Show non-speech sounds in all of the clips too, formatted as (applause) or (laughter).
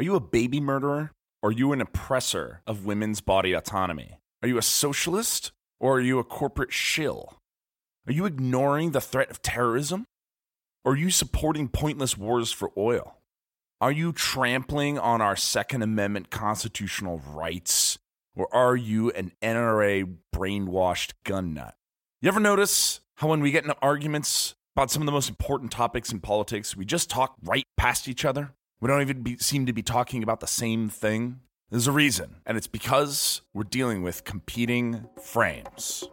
Are you a baby murderer? Are you an oppressor of women's body autonomy? Are you a socialist? Or are you a corporate shill? Are you ignoring the threat of terrorism? Or are you supporting pointless wars for oil? Are you trampling on our Second Amendment constitutional rights? Or are you an NRA brainwashed gun nut? You ever notice how when we get into arguments about some of the most important topics in politics, we just talk right past each other? We don't even be, seem to be talking about the same thing? There's a reason, and it's because we're dealing with competing frames.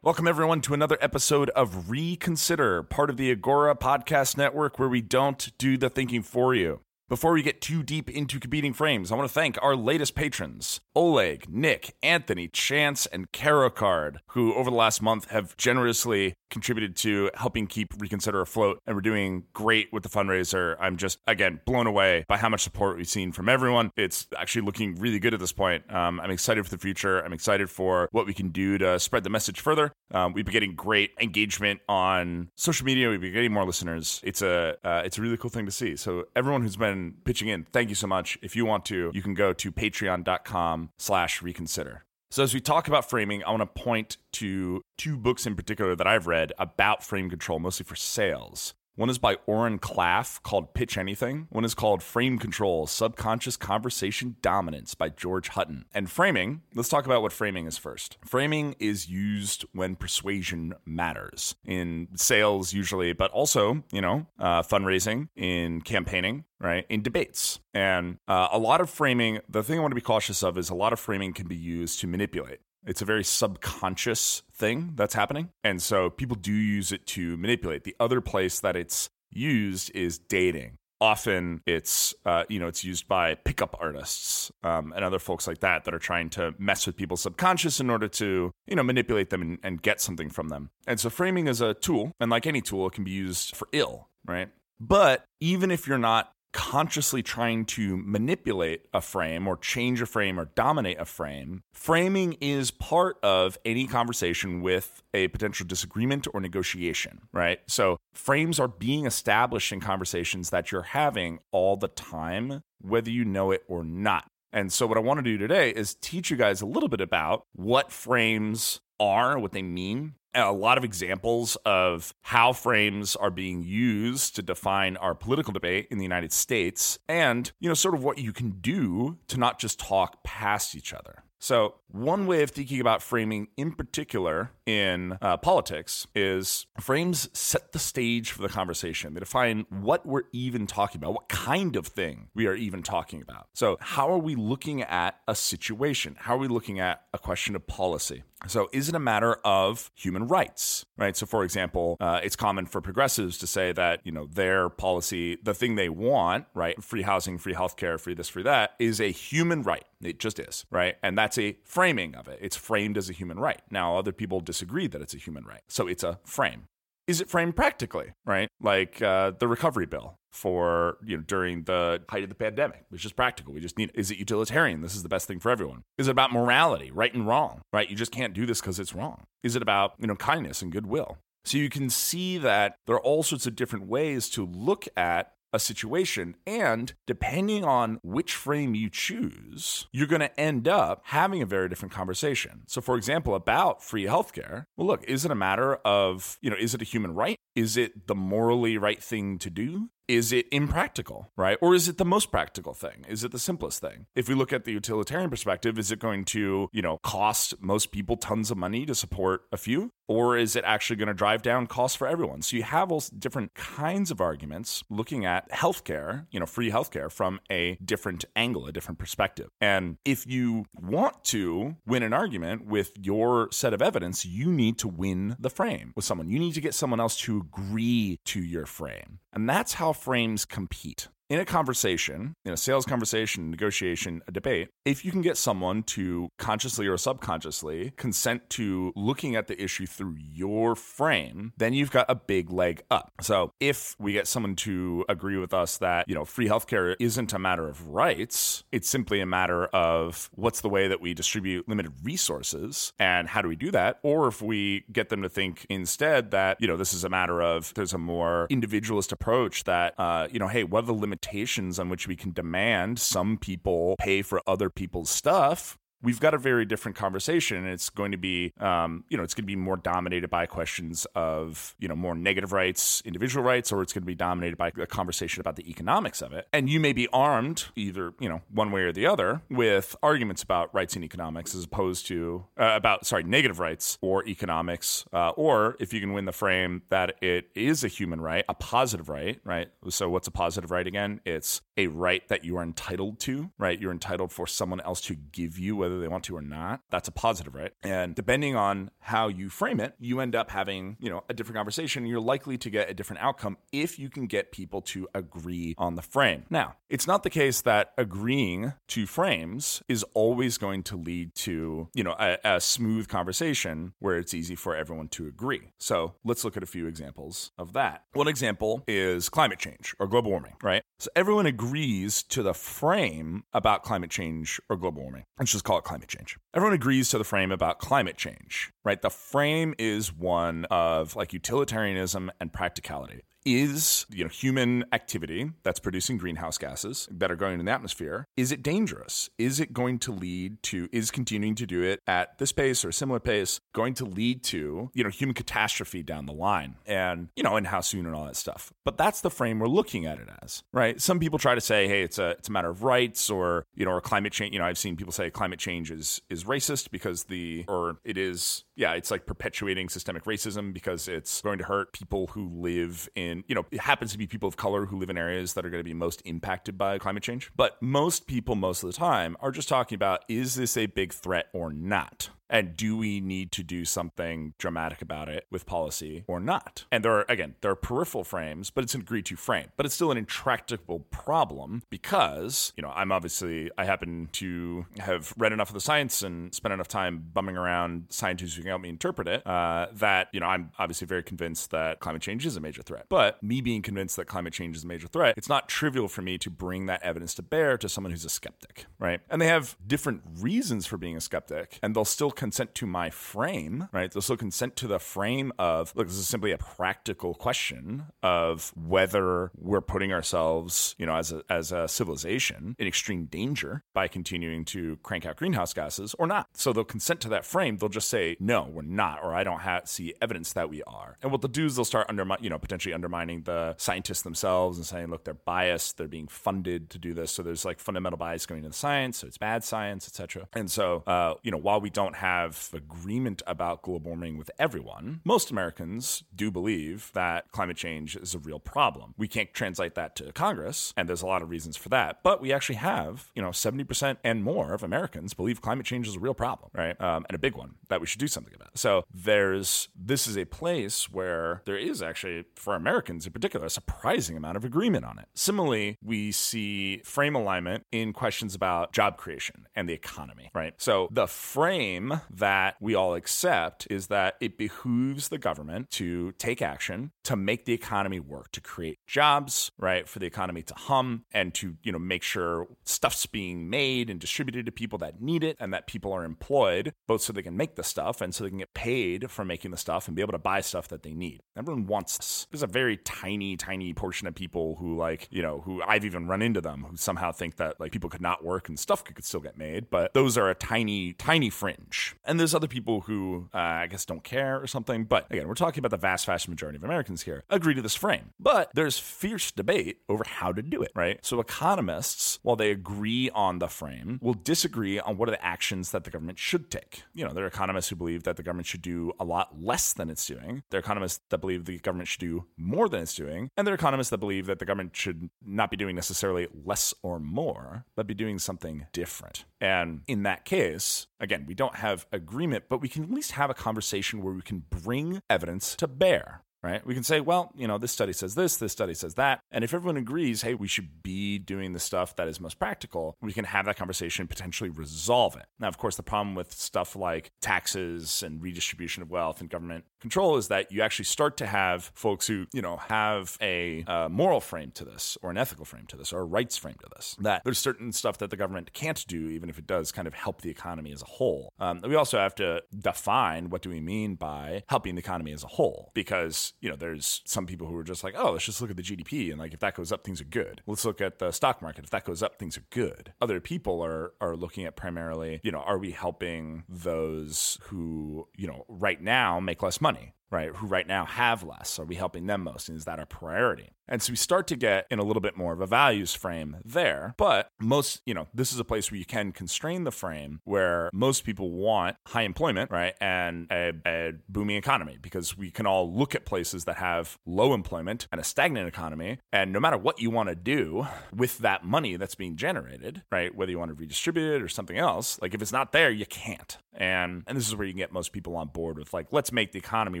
Welcome, everyone, to another episode of Reconsider, part of the Agora Podcast Network, where we don't do the thinking for you. Before we get too deep into competing frames, I want to thank our latest patrons Oleg, Nick, Anthony, Chance, and Carocard, who over the last month have generously contributed to helping keep Reconsider afloat. And we're doing great with the fundraiser. I'm just, again, blown away by how much support we've seen from everyone. It's actually looking really good at this point. Um, I'm excited for the future. I'm excited for what we can do to spread the message further. Um, we've been getting great engagement on social media. We've been getting more listeners. It's a uh, it's a really cool thing to see. So everyone who's been pitching in, thank you so much. If you want to, you can go to patreon.com slash reconsider. So, as we talk about framing, I want to point to two books in particular that I've read about frame control, mostly for sales. One is by Oren Klaff called Pitch Anything. One is called Frame Control Subconscious Conversation Dominance by George Hutton. And framing, let's talk about what framing is first. Framing is used when persuasion matters in sales, usually, but also, you know, uh, fundraising, in campaigning, right? In debates. And uh, a lot of framing, the thing I want to be cautious of is a lot of framing can be used to manipulate. It's a very subconscious thing that's happening. And so people do use it to manipulate. The other place that it's used is dating. Often it's uh, you know it's used by pickup artists um, and other folks like that that are trying to mess with people's subconscious in order to you know manipulate them and, and get something from them. And so framing is a tool, and like any tool, it can be used for ill, right? But even if you're not consciously trying to manipulate a frame or change a frame or dominate a frame, framing is part of any conversation with a potential disagreement or negotiation, right? So frames are being established in conversations that you're having all the time, whether you know it or not. And so, what I want to do today is teach you guys a little bit about what frames are, what they mean, a lot of examples of how frames are being used to define our political debate in the United States and, you know, sort of what you can do to not just talk past each other. So, one way of thinking about framing in particular in uh, politics is frames set the stage for the conversation. They define what we're even talking about, what kind of thing we are even talking about. So, how are we looking at a situation? How are we looking at a question of policy? So, is it a matter of human rights, right? So, for example, uh, it's common for progressives to say that you know their policy, the thing they want, right, free housing, free healthcare, free this, free that, is a human right. It just is, right? And that's a framing of it. It's framed as a human right. Now, other people disagree that it's a human right, so it's a frame. Is it framed practically, right? Like uh, the recovery bill for you know during the height of the pandemic. which is practical. We just need. Is it utilitarian? This is the best thing for everyone. Is it about morality, right and wrong? Right? You just can't do this because it's wrong. Is it about you know kindness and goodwill? So you can see that there are all sorts of different ways to look at a situation. And depending on which frame you choose, you're going to end up having a very different conversation. So, for example, about free healthcare, well, look, is it a matter of, you know, is it a human right? Is it the morally right thing to do? Is it impractical, right? Or is it the most practical thing? Is it the simplest thing? If we look at the utilitarian perspective, is it going to, you know, cost most people tons of money to support a few? Or is it actually going to drive down costs for everyone? So you have all different kinds of arguments looking at healthcare, you know, free healthcare from a different angle, a different perspective. And if you want to win an argument with your set of evidence, you need to win the frame with someone. You need to get someone else to agree to your frame. And that's how frames compete in a conversation, in a sales conversation, negotiation, a debate, if you can get someone to consciously or subconsciously consent to looking at the issue through your frame, then you've got a big leg up. So if we get someone to agree with us that, you know, free healthcare isn't a matter of rights, it's simply a matter of what's the way that we distribute limited resources and how do we do that? Or if we get them to think instead that, you know, this is a matter of there's a more individualist approach that, uh, you know, hey, what are the limitations? Limitations on which we can demand some people pay for other people's stuff we've got a very different conversation and it's going to be um, you know it's going to be more dominated by questions of you know more negative rights individual rights or it's going to be dominated by a conversation about the economics of it. And you may be armed either you know one way or the other with arguments about rights and economics as opposed to uh, about sorry negative rights or economics uh, or if you can win the frame that it is a human right a positive right right? So what's a positive right again? It's a right that you are entitled to right? You're entitled for someone else to give you whether whether they want to or not. That's a positive, right? And depending on how you frame it, you end up having, you know, a different conversation. You're likely to get a different outcome if you can get people to agree on the frame. Now, it's not the case that agreeing to frames is always going to lead to, you know, a, a smooth conversation where it's easy for everyone to agree. So let's look at a few examples of that. One example is climate change or global warming, right? So everyone agrees to the frame about climate change or global warming. Let's just call it climate change. Everyone agrees to the frame about climate change, right? The frame is one of like utilitarianism and practicality is you know human activity that's producing greenhouse gases that are going into the atmosphere is it dangerous? Is it going to lead to is continuing to do it at this pace or a similar pace going to lead to you know human catastrophe down the line and you know and how soon and all that stuff? But that's the frame we're looking at it as right? Some people try to say hey it's a it's a matter of rights or you know or climate change you know i've seen people say climate change is is racist because the or it is yeah it's like perpetuating systemic racism because it's going to hurt people who live in in, you know, it happens to be people of color who live in areas that are going to be most impacted by climate change. But most people, most of the time, are just talking about is this a big threat or not? And do we need to do something dramatic about it with policy or not? And there are, again, there are peripheral frames, but it's an agreed to frame. But it's still an intractable problem because, you know, I'm obviously, I happen to have read enough of the science and spent enough time bumming around scientists who can help me interpret it uh, that, you know, I'm obviously very convinced that climate change is a major threat. But me being convinced that climate change is a major threat, it's not trivial for me to bring that evidence to bear to someone who's a skeptic, right? And they have different reasons for being a skeptic, and they'll still consent to my frame, right? They'll still consent to the frame of, look, this is simply a practical question of whether we're putting ourselves, you know, as a, as a civilization in extreme danger by continuing to crank out greenhouse gases or not. So they'll consent to that frame. They'll just say, no, we're not, or I don't have, see evidence that we are. And what they'll do is they'll start undermining, you know, potentially undermining the scientists themselves and saying, look, they're biased, they're being funded to do this. So there's like fundamental bias going into the science, so it's bad science, etc. And so, uh, you know, while we don't have agreement about global warming with everyone, most Americans do believe that climate change is a real problem. We can't translate that to Congress, and there's a lot of reasons for that. But we actually have, you know, 70% and more of Americans believe climate change is a real problem, right? Um, and a big one that we should do something about. So there's, this is a place where there is actually, for Americans in particular, a surprising amount of agreement on it. Similarly, we see frame alignment in questions about job creation and the economy, right? So the frame that we all accept is that it behooves the government to take action to make the economy work, to create jobs, right, for the economy to hum and to, you know, make sure stuff's being made and distributed to people that need it and that people are employed both so they can make the stuff and so they can get paid for making the stuff and be able to buy stuff that they need. Everyone wants this. There's a very tiny, tiny portion of people who like, you know, who I've even run into them who somehow think that like people could not work and stuff could still get made, but those are a tiny, tiny fringe. And there's other people who uh, I guess don't care or something. But again, we're talking about the vast, vast majority of Americans here agree to this frame. But there's fierce debate over how to do it, right? So economists, while they agree on the frame, will disagree on what are the actions that the government should take. You know, there are economists who believe that the government should do a lot less than it's doing. There are economists that believe the government should do more than it's doing. And there are economists that believe that the government should not be doing necessarily less or more, but be doing something different. And in that case, again, we don't have agreement, but we can at least have a conversation where we can bring evidence to bear right? We can say, well, you know, this study says this, this study says that. And if everyone agrees, hey, we should be doing the stuff that is most practical, we can have that conversation, potentially resolve it. Now, of course, the problem with stuff like taxes and redistribution of wealth and government control is that you actually start to have folks who, you know, have a uh, moral frame to this or an ethical frame to this or a rights frame to this. That there's certain stuff that the government can't do, even if it does kind of help the economy as a whole. Um, we also have to define what do we mean by helping the economy as a whole, because you know, there's some people who are just like, oh, let's just look at the GDP and like if that goes up, things are good. Let's look at the stock market. If that goes up, things are good. Other people are are looking at primarily, you know, are we helping those who, you know, right now make less money? Right, who right now have less? Are we helping them most? And is that our priority? And so we start to get in a little bit more of a values frame there. But most, you know, this is a place where you can constrain the frame where most people want high employment, right, and a, a booming economy because we can all look at places that have low employment and a stagnant economy. And no matter what you want to do with that money that's being generated, right, whether you want to redistribute it or something else, like if it's not there, you can't. And and this is where you can get most people on board with like, let's make the economy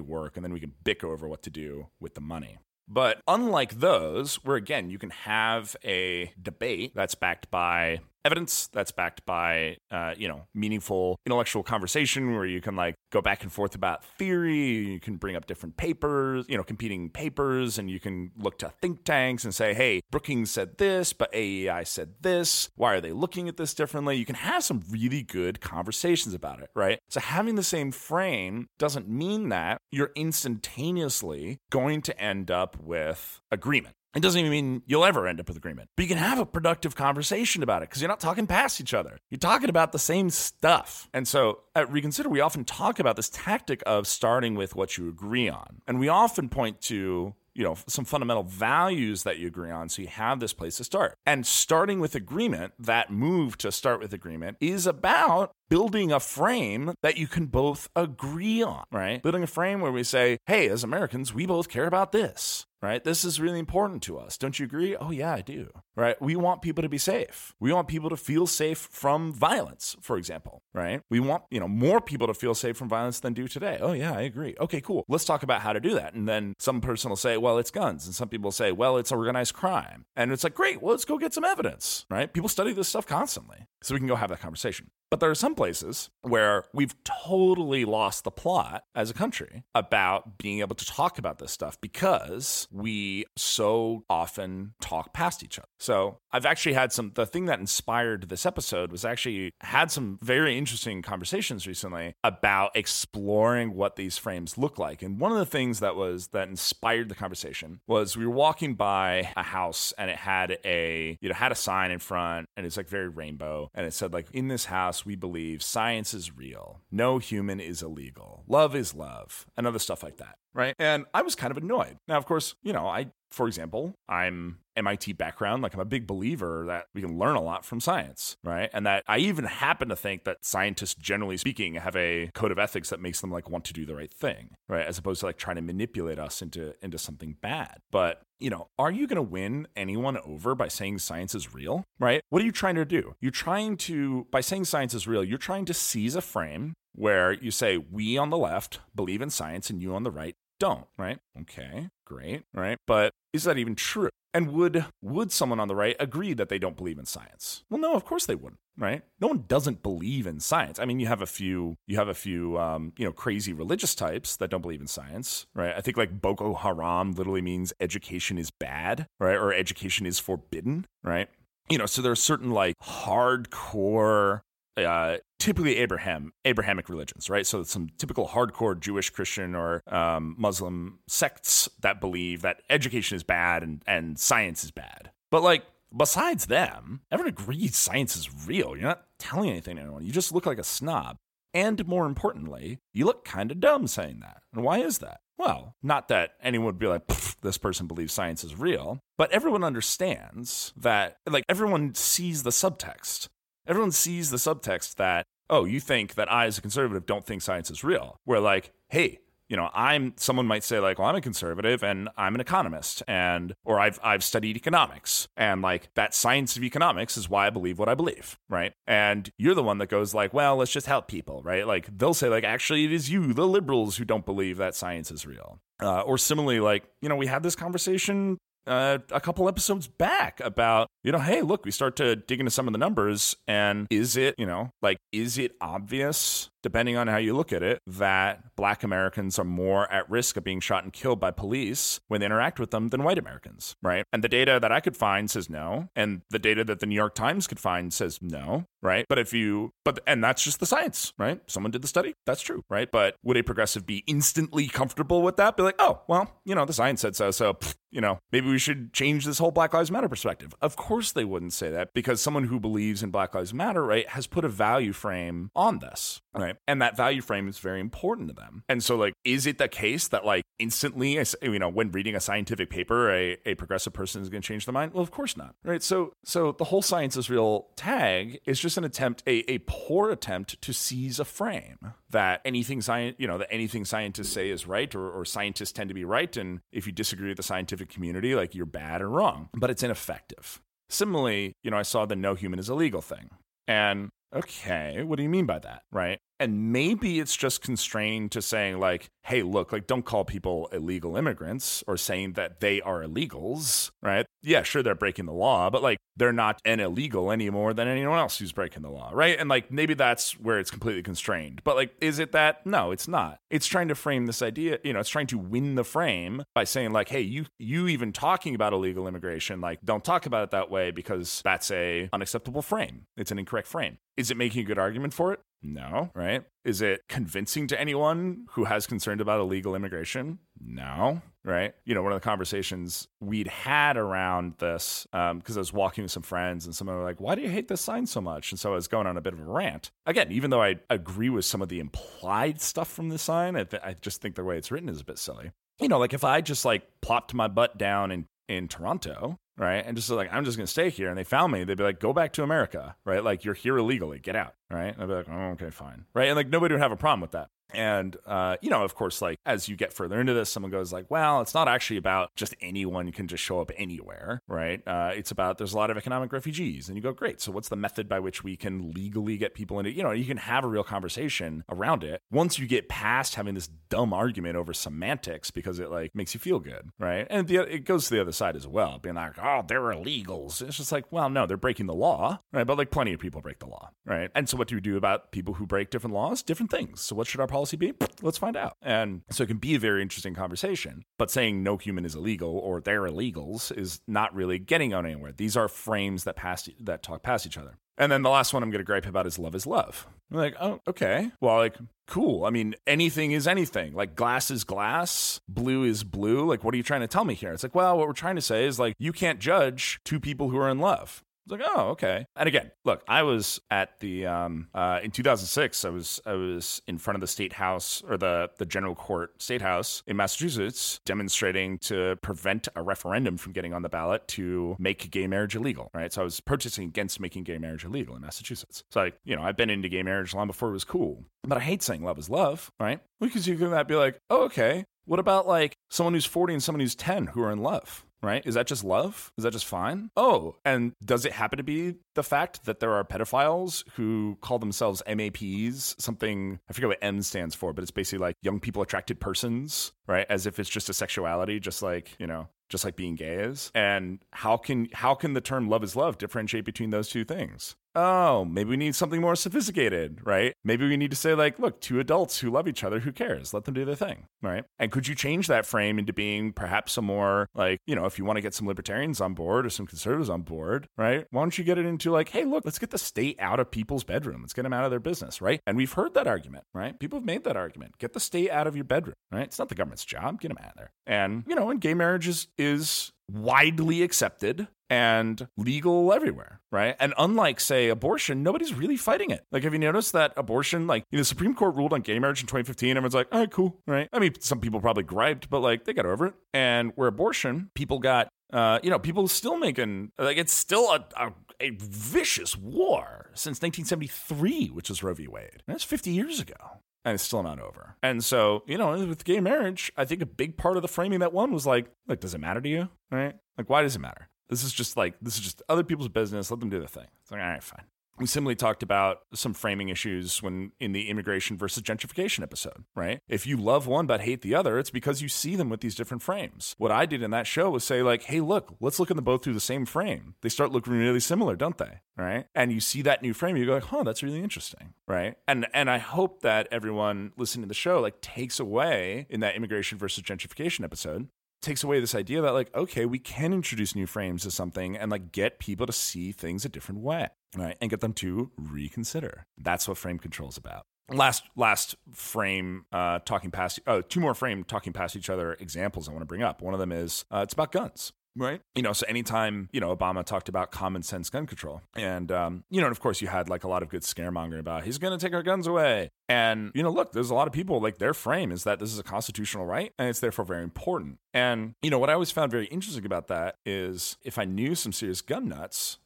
work and then we can bicker over what to do with the money. But unlike those, where again, you can have a debate that's backed by evidence that's backed by uh, you know meaningful intellectual conversation where you can like go back and forth about theory you can bring up different papers you know competing papers and you can look to think tanks and say hey brookings said this but aei said this. Why are they looking at this differently? You can have some really good conversations about it right? So having the same frame doesn't mean that you're instantaneously going to end up with agreement it doesn't even mean you'll ever end up with agreement, but you can have a productive conversation about it because you're not talking past each other. You're talking about the same stuff. And so at Reconsider, we often talk about this tactic of starting with what you agree on. And we often point to you know some fundamental values that you agree on so you have this place to start and starting with agreement that move to start with agreement is about building a frame that you can both agree on right building a frame where we say hey as americans we both care about this right? This is really important to us. Don't you agree? Oh, yeah, I do. Right? We want people to be safe. We want people to feel safe from violence, for example, right? We want, you know, more people to feel safe from violence than do today. Oh, yeah, I agree. Okay, cool. Let's talk about how to do that. And then some person will say, well, it's guns. And some people will say, well, it's organized crime. And it's like, great, well, let's go get some evidence, right? People study this stuff constantly. So we can go have that conversation. But there are some places where we've totally lost the plot as a country about being able to talk about this stuff because we so often talk past each other. So I've actually had some, the thing that inspired this episode was actually had some very interesting conversations recently about exploring what these frames look like. And one of the things that was, that inspired the conversation was we were walking by a house and it had a, you know, had a sign in front and it's like very rainbow. And it said like, in this house, we believe science is real. No human is illegal. Love is love and other stuff like that right? And I was kind of annoyed. Now, of course, you know, I, for example, I'm MIT background. Like I'm a big believer that we can learn a lot from science, right? And that I even happen to think that scientists, generally speaking, have a code of ethics that makes them like want to do the right thing, right? As opposed to like trying to manipulate us into into something bad. But you know, are you going to win anyone over by saying science is real, right? What are you trying to do? You're trying to, by saying science is real, you're trying to seize a frame where you say, we on the left believe in science and you on the right don't, right? Okay, great, right? But is that even true? And would would someone on the right agree that they don't believe in science? Well, no, of course they wouldn't, right? No one doesn't believe in science. I mean, you have a few you have a few um, you know crazy religious types that don't believe in science, right? I think like Boko Haram literally means education is bad, right? Or education is forbidden, right? You know, so there are certain like hardcore uh, typically Abraham Abrahamic religions, right? So some typical hardcore Jewish, Christian, or um, Muslim sects that believe that education is bad and and science is bad. But like besides them, everyone agrees science is real. You're not telling anything to anyone. You just look like a snob. And more importantly, you look kind of dumb saying that. And why is that? Well, not that anyone would be like, this person believes science is real, but everyone understands that, like, everyone sees the subtext. Everyone sees the subtext that, oh, you think that I, as a conservative, don't think science is real. Where, like, hey, you know, I'm someone might say like, well, I'm a conservative and I'm an economist and or I've I've studied economics and like that science of economics is why I believe what I believe, right? And you're the one that goes like, well, let's just help people, right? Like they'll say like, actually, it is you, the liberals, who don't believe that science is real. Uh, or similarly, like you know, we had this conversation uh, a couple episodes back about, you know, hey, look, we start to dig into some of the numbers, and is it, you know, like, is it obvious depending on how you look at it, that black Americans are more at risk of being shot and killed by police when they interact with them than white Americans, right? And the data that I could find says no. And the data that the New York Times could find says no, right? But if you, but, and that's just the science, right? Someone did the study. That's true, right? But would a progressive be instantly comfortable with that? Be like, oh, well, you know, the science said so. So, you know, maybe we should change this whole Black Lives Matter perspective. Of course they wouldn't say that because someone who believes in Black Lives Matter, right, has put a value frame on this, right? And that value frame is very important to them. And so, like, is it the case that, like, instantly, you know, when reading a scientific paper, a, a progressive person is going to change their mind? Well, of course not, right? So, so the whole science is real tag is just an attempt, a, a poor attempt to seize a frame that anything science, you know, that anything scientists say is right or, or scientists tend to be right. And if you disagree with the scientific community, like, you're bad or wrong, but it's ineffective. Similarly, you know, I saw the no human is illegal thing. And okay, what do you mean by that? Right. And maybe it's just constrained to saying, like, hey, look, like, don't call people illegal immigrants or saying that they are illegals, right? Yeah, sure, they're breaking the law, but like, they're not an illegal any more than anyone else who's breaking the law, right? And like, maybe that's where it's completely constrained. But like, is it that? No, it's not. It's trying to frame this idea, you know, it's trying to win the frame by saying, like, hey, you, you even talking about illegal immigration, like, don't talk about it that way because that's a unacceptable frame. It's an incorrect frame. Is it making a good argument for it? No, right? Is it convincing to anyone who has concerned about illegal immigration? No, right? You know, one of the conversations we'd had around this, because um, I was walking with some friends and someone were like, why do you hate this sign so much? And so I was going on a bit of a rant. Again, even though I agree with some of the implied stuff from the sign, I, th- I just think the way it's written is a bit silly. You know, like if I just like plopped my butt down in, in Toronto right? And just like, I'm just going to stay here. And they found me. They'd be like, go back to America, right? Like, you're here illegally. Get out, right? And I'd be like, oh, okay, fine, right? And like, nobody would have a problem with that. And, uh, you know, of course, like as you get further into this, someone goes like, well, it's not actually about just anyone can just show up anywhere, right? Uh, it's about there's a lot of economic refugees. And you go, great. So what's the method by which we can legally get people into, you know, you can have a real conversation around it. Once you get past having this dumb argument over semantics because it like makes you feel good, right? And the, it goes to the other side as well, being like, oh, they're illegals. It's just like, well, no, they're breaking the law, right? But like plenty of people break the law, right? And so what do we do about people who break different laws? Different things. So what should our policy be? Let's find out. And so it can be a very interesting conversation. But saying no human is illegal or they're illegals is not really getting on anywhere. These are frames that pass that talk past each other. And then the last one I'm going to gripe about is love is love. I'm like, oh, okay. Well, like, cool. I mean, anything is anything. Like, glass is glass, blue is blue. Like, what are you trying to tell me here? It's like, well, what we're trying to say is like, you can't judge two people who are in love. It's like, oh, okay. And again, look, I was at the um, uh, in 2006. I was I was in front of the state house or the the general court state house in Massachusetts, demonstrating to prevent a referendum from getting on the ballot to make gay marriage illegal. Right. So I was protesting against making gay marriage illegal in Massachusetts. So I, you know, I've been into gay marriage long before it was cool. But I hate saying love is love. Right. Because you can be like, oh, okay. What about like someone who's 40 and someone who's 10 who are in love? Right? Is that just love? Is that just fine? Oh, and does it happen to be the fact that there are pedophiles who call themselves MAPs, something I forget what M stands for, but it's basically like young people attracted persons, right? As if it's just a sexuality, just like, you know, just like being gay is. And how can how can the term love is love differentiate between those two things? oh, maybe we need something more sophisticated, right? Maybe we need to say, like, look, two adults who love each other, who cares? Let them do their thing, right? And could you change that frame into being perhaps a more, like, you know, if you want to get some libertarians on board or some conservatives on board, right? Why don't you get it into, like, hey, look, let's get the state out of people's bedroom. Let's get them out of their business, right? And we've heard that argument, right? People have made that argument. Get the state out of your bedroom, right? It's not the government's job. Get them out of there. And, you know, and gay marriage is, is widely accepted and legal everywhere, right? And unlike, say, abortion, nobody's really fighting it. Like, have you noticed that abortion, like, you know, the Supreme Court ruled on gay marriage in 2015, everyone's like, all right, cool, right? I mean, some people probably griped, but like, they got over it. And where abortion, people got, uh, you know, people still making, like, it's still a, a, a vicious war since 1973, which was Roe v. Wade. That's 50 years ago and it's still not over. And so, you know, with gay marriage, I think a big part of the framing that one was like, like, does it matter to you? Right? Like, why does it matter? This is just like, this is just other people's business. Let them do their thing. It's like, all right, fine. We similarly talked about some framing issues when in the immigration versus gentrification episode, right? If you love one but hate the other, it's because you see them with these different frames. What I did in that show was say, like, hey, look, let's look at them both through the same frame. They start looking really similar, don't they? Right. And you see that new frame, you go, like, huh, that's really interesting. Right. And and I hope that everyone listening to the show like takes away in that immigration versus gentrification episode takes away this idea that like okay we can introduce new frames to something and like get people to see things a different way right and get them to reconsider that's what frame control is about last last frame uh talking past oh two more frame talking past each other examples i want to bring up one of them is uh, it's about guns Right. You know, so anytime, you know, Obama talked about common sense gun control. And, um, you know, and of course you had like a lot of good scaremongering about he's going to take our guns away. And, you know, look, there's a lot of people like their frame is that this is a constitutional right and it's therefore very important. And, you know, what I always found very interesting about that is if I knew some serious gun nuts,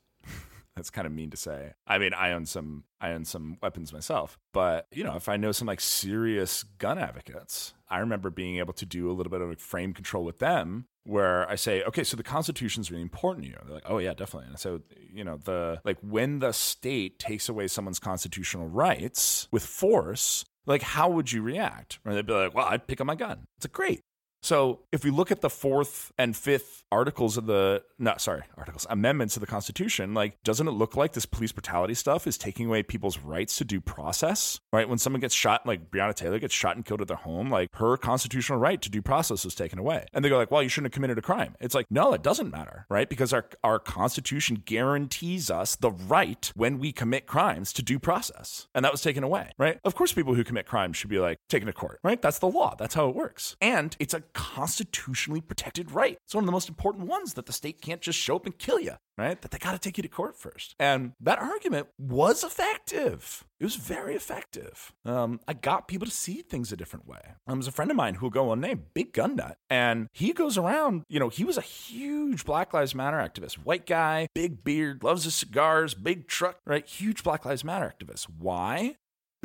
that's kind of mean to say. I mean, I own some I own some weapons myself, but you know, if I know some like serious gun advocates, I remember being able to do a little bit of like frame control with them where I say, okay, so the Constitution's really important to you. They're like, oh yeah, definitely. And so, you know, the like when the state takes away someone's constitutional rights with force, like how would you react? Or they'd be like, well, I'd pick up my gun. It's like great. So if we look at the fourth and fifth articles of the no, sorry, articles amendments of the Constitution, like doesn't it look like this police brutality stuff is taking away people's rights to due process? Right? When someone gets shot, like Breonna Taylor gets shot and killed at their home, like her constitutional right to due process was taken away. And they go like, well, you shouldn't have committed a crime. It's like, no, it doesn't matter, right? Because our our Constitution guarantees us the right when we commit crimes to due process. And that was taken away, right? Of course, people who commit crimes should be like taken to court, right? That's the law. That's how it works. And it's a constitutionally protected right. It's one of the most important ones that the state can't just show up and kill you, right? That they got to take you to court first. And that argument was effective. It was very effective. Um, I got people to see things a different way. Um, there's a friend of mine who will go on name, big gun nut, and he goes around. You know, he was a huge Black Lives Matter activist, white guy, big beard, loves his cigars, big truck, right? Huge Black Lives Matter activist. Why?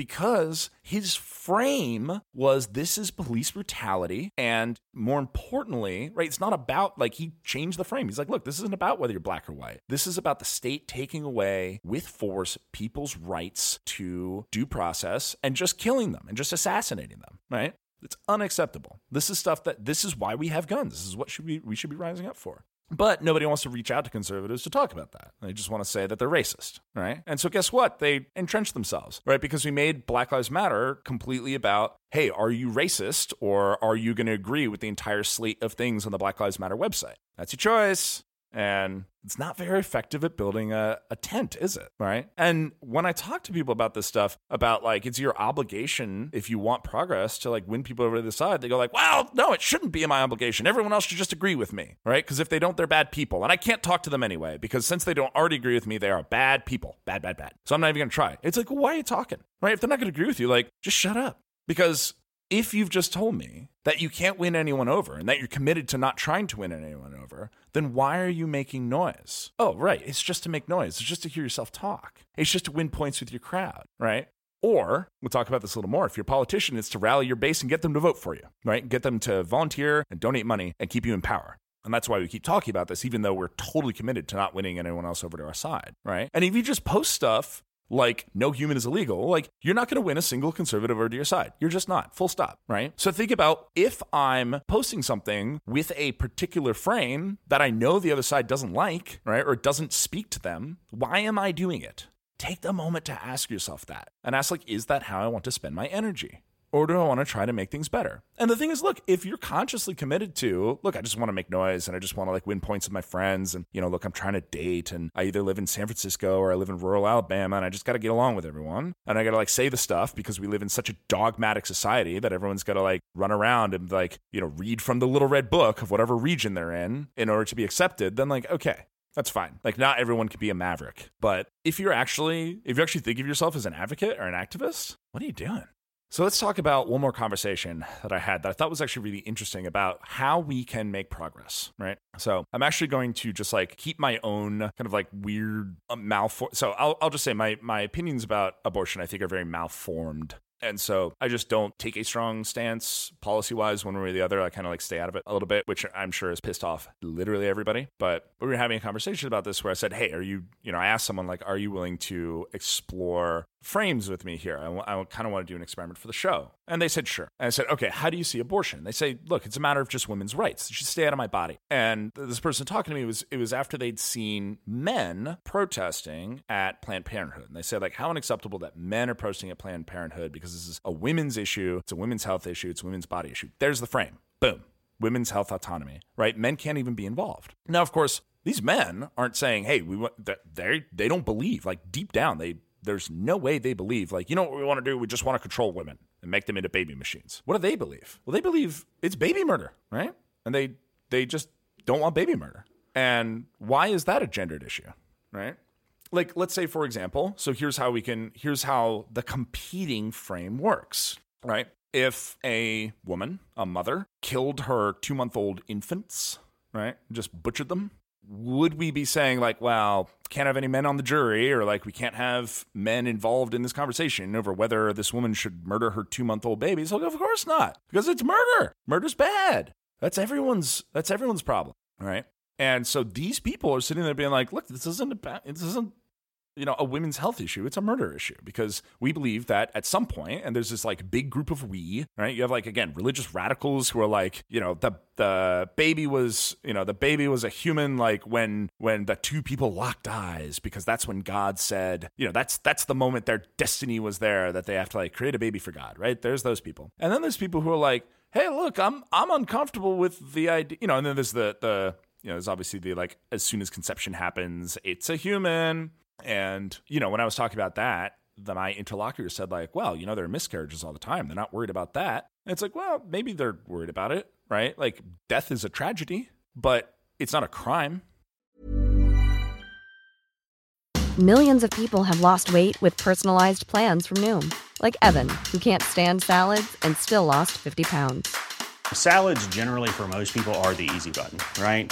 Because his frame was this is police brutality and more importantly right it's not about like he changed the frame. He's like look this isn't about whether you're black or white. This is about the state taking away with force people's rights to due process and just killing them and just assassinating them right? It's unacceptable. This is stuff that this is why we have guns. This is what should we we should be rising up for but nobody wants to reach out to conservatives to talk about that. They just want to say that they're racist, right? And so guess what? They entrench themselves, right? Because we made Black Lives Matter completely about, hey, are you racist or are you going to agree with the entire slate of things on the Black Lives Matter website? That's your choice. And it's not very effective at building a, a tent, is it? Right. And when I talk to people about this stuff, about like it's your obligation if you want progress to like win people over to the side, they go like, well, no, it shouldn't be my obligation. Everyone else should just agree with me. Right. Because if they don't, they're bad people. And I can't talk to them anyway, because since they don't already agree with me, they are bad people. Bad, bad, bad. So I'm not even going to try. It's like, well, why are you talking? Right. If they're not going to agree with you, like, just shut up. Because if you've just told me that you can't win anyone over and that you're committed to not trying to win anyone over, then why are you making noise? Oh, right. It's just to make noise. It's just to hear yourself talk. It's just to win points with your crowd, right? Or we'll talk about this a little more. If you're a politician, it's to rally your base and get them to vote for you, right? Get them to volunteer and donate money and keep you in power. And that's why we keep talking about this, even though we're totally committed to not winning anyone else over to our side, right? And if you just post stuff like no human is illegal, like you're not going to win a single conservative over to your side. You're just not. Full stop, right? So think about if I'm posting something with a particular frame that I know the other side doesn't like, right, or doesn't speak to them, why am I doing it? Take the moment to ask yourself that and ask like is that how I want to spend my energy? Or do I want to try to make things better? And the thing is, look, if you're consciously committed to, look, I just want to make noise and I just want to like win points with my friends and, you know, look, I'm trying to date and I either live in San Francisco or I live in rural Alabama and I just got to get along with everyone. And I got to like say the stuff because we live in such a dogmatic society that everyone's got to like run around and like, you know, read from the little red book of whatever region they're in in order to be accepted. Then, like, okay, that's fine. Like not everyone can be a maverick. But if you're actually if you actually think of yourself as an advocate or an activist, what are you doing? So let's talk about one more conversation that I had that I thought was actually really interesting about how we can make progress, right? So I'm actually going to just like keep my own kind of like weird uh, malform. So I'll, I'll just say my, my opinions about abortion, I think are very malformed. And so I just don't take a strong stance policy wise one way or the other. I kind of like stay out of it a little bit, which I'm sure has pissed off literally everybody. But we were having a conversation about this where I said, Hey, are you, you know, I asked someone, like, are you willing to explore frames with me here? I, I kind of want to do an experiment for the show. And they said, Sure. And I said, Okay, how do you see abortion? They say, Look, it's a matter of just women's rights. They should stay out of my body. And this person talking to me was, it was after they'd seen men protesting at Planned Parenthood. And they said, like, how unacceptable that men are protesting at Planned Parenthood because this is a women's issue, it's a women's health issue, it's a women's body issue. There's the frame. Boom. Women's health autonomy, right? Men can't even be involved. Now, of course, these men aren't saying, "Hey, we want. They they don't believe. Like deep down, they there's no way they believe. Like you know what we want to do? We just want to control women and make them into baby machines. What do they believe? Well, they believe it's baby murder, right? And they they just don't want baby murder. And why is that a gendered issue, right? Like let's say for example, so here's how we can here's how the competing frame works, right? If a woman, a mother, killed her 2-month-old infants, right? Just butchered them, would we be saying like, well, can't have any men on the jury, or like we can't have men involved in this conversation over whether this woman should murder her two month old baby? So of course not, because it's murder. Murder's bad. That's everyone's. That's everyone's problem, right? And so these people are sitting there being like, look, this isn't about. This isn't you know, a women's health issue. It's a murder issue because we believe that at some point, and there's this like big group of we, right? You have like again religious radicals who are like, you know, the the baby was, you know, the baby was a human like when when the two people locked eyes because that's when God said, you know, that's that's the moment their destiny was there that they have to like create a baby for God, right? There's those people, and then there's people who are like, hey, look, I'm I'm uncomfortable with the idea, you know, and then there's the the you know, there's obviously the like as soon as conception happens, it's a human and, you know, when I was talking about that, the, my interlocutor said, like, well, you know, there are miscarriages all the time. They're not worried about that. And it's like, well, maybe they're worried about it, right? Like, death is a tragedy, but it's not a crime. Millions of people have lost weight with personalized plans from Noom, like Evan, who can't stand salads and still lost 50 pounds. Salads, generally, for most people, are the easy button, right?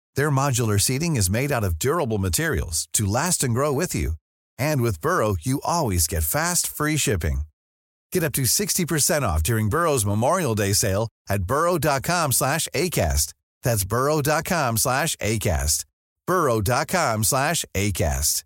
Their modular seating is made out of durable materials to last and grow with you. And with Burrow, you always get fast, free shipping. Get up to 60% off during Burrow's Memorial Day sale at burrow.com slash ACAST. That's burrow.com slash ACAST. burrow.com slash ACAST.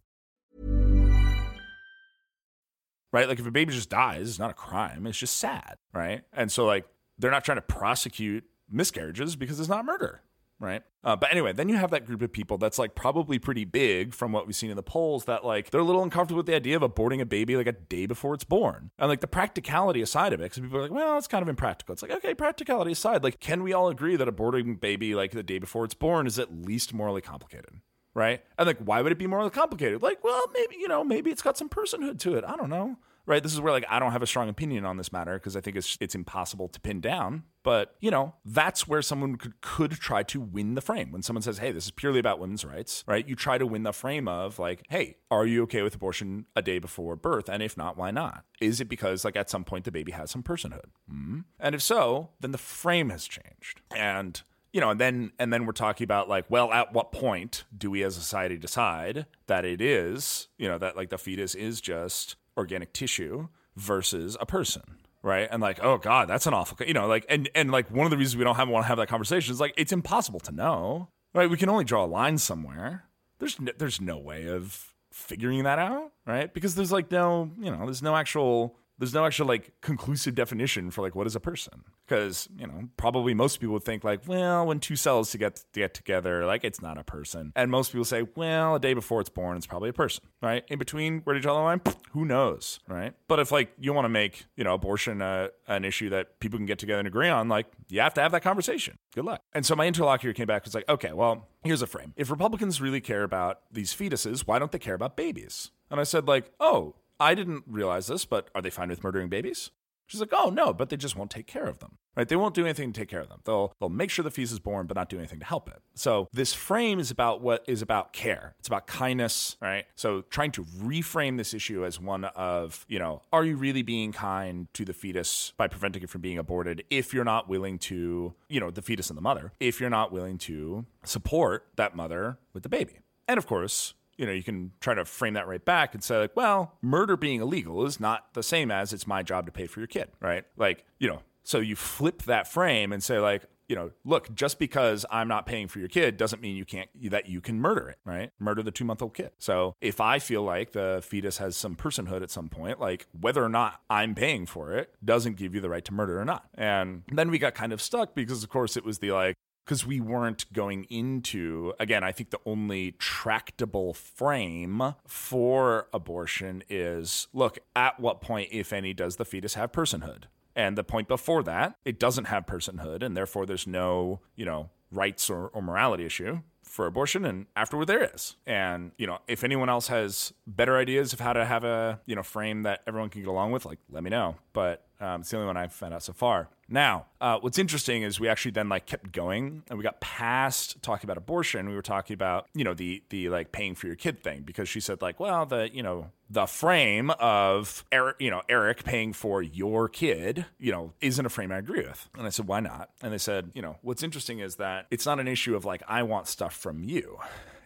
Right? Like, if a baby just dies, it's not a crime. It's just sad, right? And so, like, they're not trying to prosecute miscarriages because it's not murder right? Uh, but anyway, then you have that group of people that's like probably pretty big from what we've seen in the polls that like they're a little uncomfortable with the idea of aborting a baby like a day before it's born. And like the practicality aside of it, because people are like, well, it's kind of impractical. It's like, okay, practicality aside, like, can we all agree that aborting a baby like the day before it's born is at least morally complicated? Right. And like, why would it be morally complicated? Like, well, maybe, you know, maybe it's got some personhood to it. I don't know. Right? This is where like I don't have a strong opinion on this matter because I think it's it's impossible to pin down. But you know, that's where someone could could try to win the frame. When someone says, "Hey, this is purely about women's rights," right? You try to win the frame of like, "Hey, are you okay with abortion a day before birth? And if not, why not? Is it because like at some point the baby has some personhood? Mm-hmm. And if so, then the frame has changed. And you know, and then and then we're talking about like, well, at what point do we as a society decide that it is, you know, that like the fetus is just organic tissue versus a person? Right. And like, oh God, that's an awful you know, like and and like one of the reasons we don't have want to have that conversation is like it's impossible to know. Right. We can only draw a line somewhere. There's no, there's no way of figuring that out, right? Because there's like no, you know, there's no actual there's no actual like conclusive definition for like what is a person. Because you know probably most people would think like well when two cells to get to get together like it's not a person. And most people say well a day before it's born it's probably a person right? In between where did you draw the line? (sniffs) Who knows right? But if like you want to make you know abortion uh, an issue that people can get together and agree on like you have to have that conversation. Good luck. And so my interlocutor came back was like okay well here's a frame. If republicans really care about these fetuses why don't they care about babies? And i said like oh I didn't realize this, but are they fine with murdering babies? She's like, oh no, but they just won't take care of them. Right? They won't do anything to take care of them. They'll they'll make sure the fetus is born, but not do anything to help it. So this frame is about what is about care. It's about kindness, right? So trying to reframe this issue as one of, you know, are you really being kind to the fetus by preventing it from being aborted if you're not willing to, you know, the fetus and the mother, if you're not willing to support that mother with the baby. And of course, you know, you can try to frame that right back and say, like, well, murder being illegal is not the same as it's my job to pay for your kid, right? Like, you know, so you flip that frame and say, like, you know, look, just because I'm not paying for your kid doesn't mean you can't that you can murder it, right? Murder the two month old kid. So if I feel like the fetus has some personhood at some point, like whether or not I'm paying for it doesn't give you the right to murder or not. And then we got kind of stuck because, of course, it was the like, because we weren't going into again i think the only tractable frame for abortion is look at what point if any does the fetus have personhood? And the point before that it doesn't have personhood and therefore there's no you know rights or, or morality issue for abortion and afterward there is. And you know if anyone else has better ideas of how to have a you know frame that everyone can get along with like let me know. But um, it's the only one I've found out so far. Now, uh, what's interesting is we actually then like kept going and we got past talking about abortion. We were talking about you know the the like paying for your kid thing because she said like, well, the you know the frame of Eric, you know Eric paying for your kid, you know, isn't a frame I agree with. And I said, why not? And they said, you know, what's interesting is that it's not an issue of like I want stuff from you